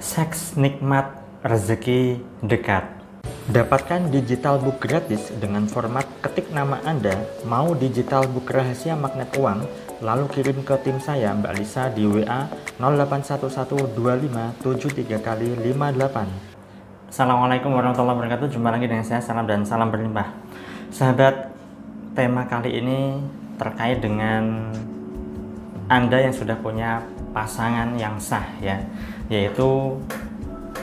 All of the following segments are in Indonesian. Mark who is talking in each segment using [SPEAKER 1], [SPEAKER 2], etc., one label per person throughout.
[SPEAKER 1] Seks nikmat, rezeki dekat. Dapatkan digital book gratis dengan format ketik nama Anda, mau digital book rahasia magnet uang, lalu kirim ke tim saya Mbak Lisa di WA 08112573 kali 58. Assalamualaikum warahmatullahi wabarakatuh. Jumpa lagi dengan saya, salam dan salam berlimpah. Sahabat, tema kali ini terkait dengan Anda yang sudah punya pasangan yang sah ya yaitu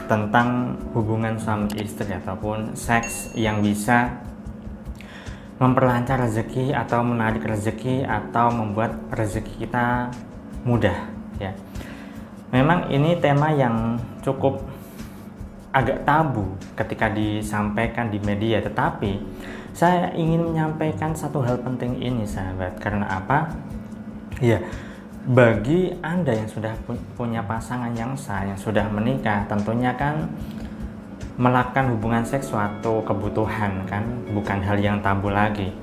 [SPEAKER 1] tentang hubungan suami istri ataupun seks yang bisa memperlancar rezeki atau menarik rezeki atau membuat rezeki kita mudah ya. Memang ini tema yang cukup agak tabu ketika disampaikan di media tetapi saya ingin menyampaikan satu hal penting ini sahabat karena apa? Ya, bagi Anda yang sudah punya pasangan yang sah, yang sudah menikah, tentunya kan melakukan hubungan seks suatu kebutuhan kan, bukan hal yang tabu lagi.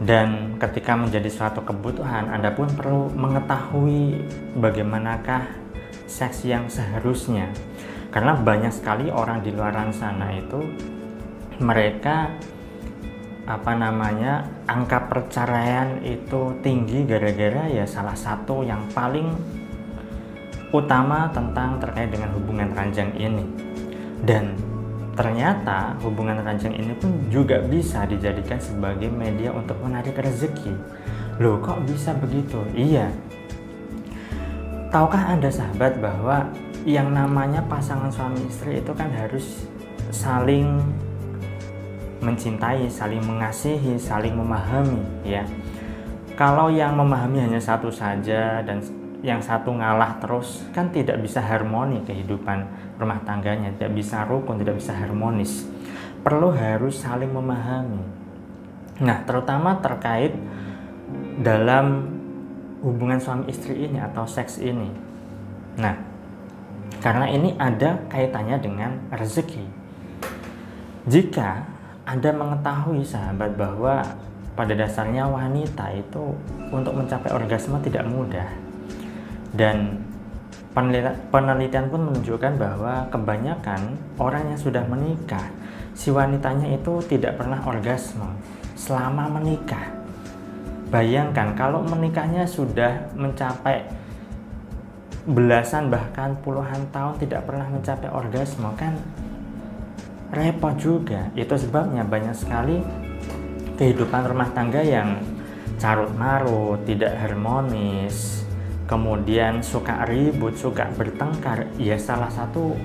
[SPEAKER 1] Dan ketika menjadi suatu kebutuhan, Anda pun perlu mengetahui bagaimanakah seks yang seharusnya. Karena banyak sekali orang di luar sana itu mereka apa namanya angka perceraian itu tinggi gara-gara ya salah satu yang paling utama tentang terkait dengan hubungan ranjang ini. Dan ternyata hubungan ranjang ini pun juga bisa dijadikan sebagai media untuk menarik rezeki. Loh kok bisa begitu? Iya. Tahukah anda sahabat bahwa yang namanya pasangan suami istri itu kan harus saling mencintai, saling mengasihi, saling memahami ya. Kalau yang memahami hanya satu saja dan yang satu ngalah terus kan tidak bisa harmoni kehidupan rumah tangganya, tidak bisa rukun, tidak bisa harmonis. Perlu harus saling memahami. Nah, terutama terkait dalam hubungan suami istri ini atau seks ini. Nah, karena ini ada kaitannya dengan rezeki. Jika anda mengetahui sahabat bahwa pada dasarnya wanita itu untuk mencapai orgasme tidak mudah. Dan penelitian pun menunjukkan bahwa kebanyakan orang yang sudah menikah si wanitanya itu tidak pernah orgasme selama menikah. Bayangkan kalau menikahnya sudah mencapai belasan bahkan puluhan tahun tidak pernah mencapai orgasme kan repot juga. Itu sebabnya banyak sekali kehidupan rumah tangga yang carut marut tidak harmonis. Kemudian suka ribut suka bertengkar. Ya salah satu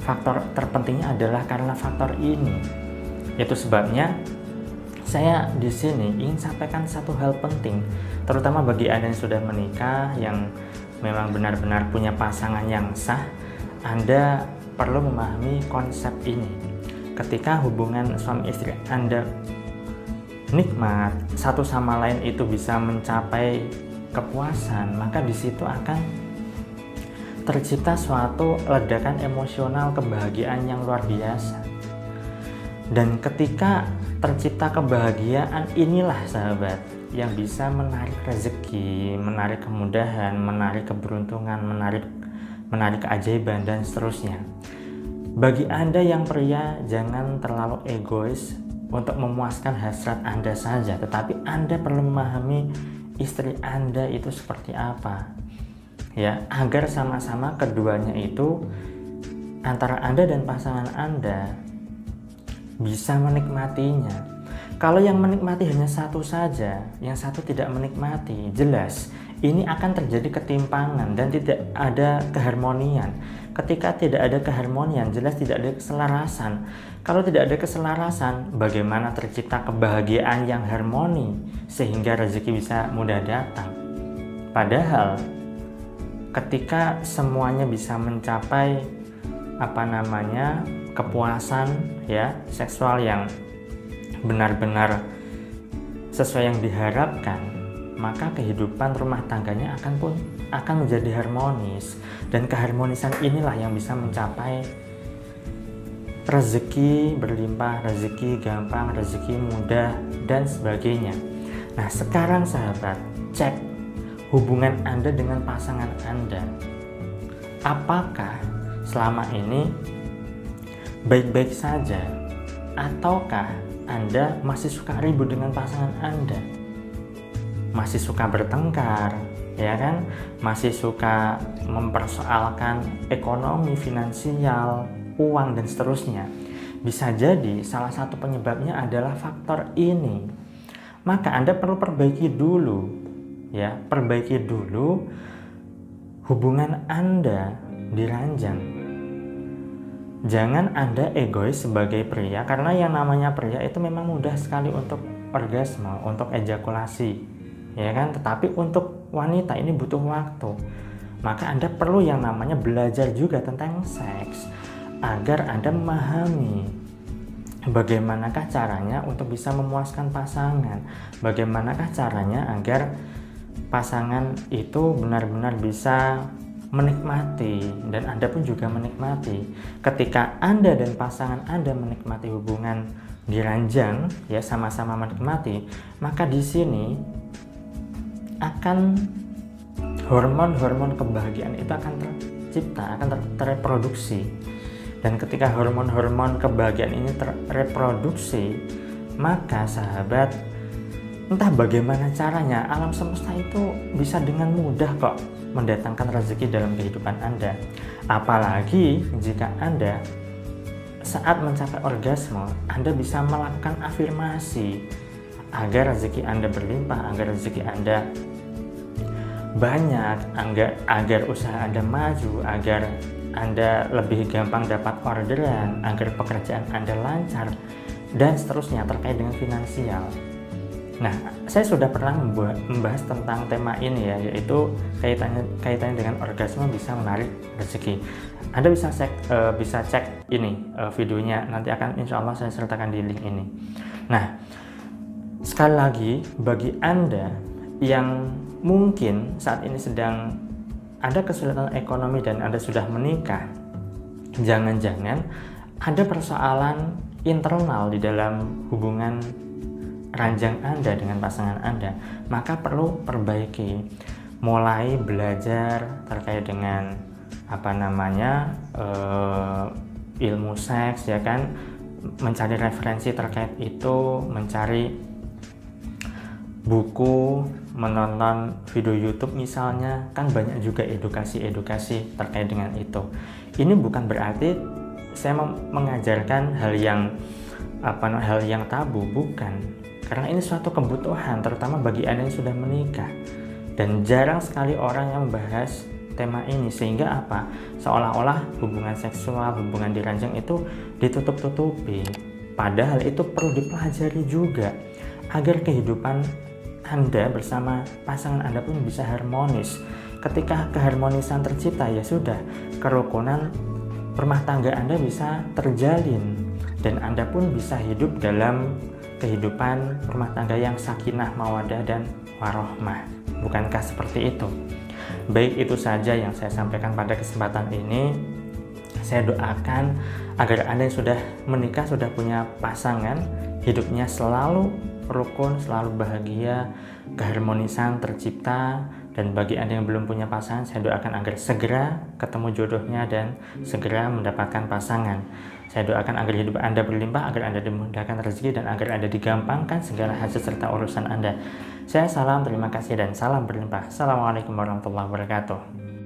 [SPEAKER 1] faktor terpentingnya adalah karena faktor ini. Itu sebabnya saya di sini ingin sampaikan satu hal penting terutama bagi anda yang sudah menikah yang memang benar-benar punya pasangan yang sah. Anda perlu memahami konsep ini ketika hubungan suami istri Anda nikmat, satu sama lain itu bisa mencapai kepuasan, maka di situ akan tercipta suatu ledakan emosional kebahagiaan yang luar biasa. Dan ketika tercipta kebahagiaan inilah sahabat yang bisa menarik rezeki, menarik kemudahan, menarik keberuntungan, menarik menarik keajaiban dan seterusnya. Bagi Anda yang pria, jangan terlalu egois untuk memuaskan hasrat Anda saja, tetapi Anda perlu memahami istri Anda itu seperti apa. Ya, agar sama-sama keduanya itu antara Anda dan pasangan Anda bisa menikmatinya. Kalau yang menikmati hanya satu saja, yang satu tidak menikmati, jelas ini akan terjadi ketimpangan dan tidak ada keharmonian. Ketika tidak ada keharmonian, jelas tidak ada keselarasan. Kalau tidak ada keselarasan, bagaimana tercipta kebahagiaan yang harmoni sehingga rezeki bisa mudah datang? Padahal ketika semuanya bisa mencapai apa namanya kepuasan ya seksual yang benar-benar sesuai yang diharapkan maka kehidupan rumah tangganya akan pun akan menjadi harmonis dan keharmonisan inilah yang bisa mencapai rezeki berlimpah, rezeki gampang, rezeki mudah dan sebagainya. Nah, sekarang sahabat, cek hubungan Anda dengan pasangan Anda. Apakah selama ini baik-baik saja ataukah Anda masih suka ribut dengan pasangan Anda? Masih suka bertengkar, ya kan? Masih suka mempersoalkan ekonomi, finansial, uang dan seterusnya. Bisa jadi salah satu penyebabnya adalah faktor ini. Maka Anda perlu perbaiki dulu, ya, perbaiki dulu hubungan Anda diranjang jangan Anda egois sebagai pria karena yang namanya pria itu memang mudah sekali untuk orgasme, untuk ejakulasi. Ya kan? Tetapi untuk wanita ini butuh waktu. Maka Anda perlu yang namanya belajar juga tentang seks agar Anda memahami bagaimanakah caranya untuk bisa memuaskan pasangan. Bagaimanakah caranya agar pasangan itu benar-benar bisa menikmati dan Anda pun juga menikmati. Ketika Anda dan pasangan Anda menikmati hubungan di ranjang ya sama-sama menikmati, maka di sini akan hormon-hormon kebahagiaan itu akan tercipta, akan ter terreproduksi. Dan ketika hormon-hormon kebahagiaan ini terreproduksi, maka sahabat entah bagaimana caranya alam semesta itu bisa dengan mudah kok mendatangkan rezeki dalam kehidupan Anda. Apalagi jika Anda saat mencapai orgasme, Anda bisa melakukan afirmasi agar rezeki Anda berlimpah, agar rezeki Anda banyak, agar, agar usaha Anda maju, agar Anda lebih gampang dapat orderan, agar pekerjaan Anda lancar, dan seterusnya terkait dengan finansial. Nah, saya sudah pernah membahas tentang tema ini ya, yaitu kaitannya kaitannya dengan orgasme bisa menarik rezeki. Anda bisa cek uh, bisa cek ini uh, videonya nanti akan insya Allah saya sertakan di link ini. Nah, sekali lagi bagi Anda yang mungkin saat ini sedang ada kesulitan ekonomi dan Anda sudah menikah, jangan-jangan ada persoalan internal di dalam hubungan ranjang Anda dengan pasangan Anda, maka perlu perbaiki. Mulai belajar terkait dengan apa namanya uh, ilmu seks ya kan, mencari referensi terkait itu, mencari buku, menonton video YouTube misalnya, kan banyak juga edukasi-edukasi terkait dengan itu. Ini bukan berarti saya mengajarkan hal yang apa hal yang tabu, bukan. Karena ini suatu kebutuhan terutama bagi Anda yang sudah menikah. Dan jarang sekali orang yang membahas tema ini sehingga apa? Seolah-olah hubungan seksual hubungan diranjang itu ditutup-tutupi. Padahal itu perlu dipelajari juga agar kehidupan anda bersama pasangan Anda pun bisa harmonis. Ketika keharmonisan tercipta ya sudah, kerukunan rumah tangga Anda bisa terjalin dan Anda pun bisa hidup dalam kehidupan rumah tangga yang sakinah, mawadah, dan warohmah. Bukankah seperti itu? Baik itu saja yang saya sampaikan pada kesempatan ini. Saya doakan agar Anda yang sudah menikah, sudah punya pasangan, hidupnya selalu rukun, selalu bahagia, keharmonisan tercipta, dan bagi Anda yang belum punya pasangan, saya doakan agar segera ketemu jodohnya dan segera mendapatkan pasangan. Saya doakan agar hidup Anda berlimpah, agar Anda dimudahkan rezeki, dan agar Anda digampangkan segala hajat serta urusan Anda. Saya salam, terima kasih, dan salam berlimpah. Assalamualaikum warahmatullahi wabarakatuh.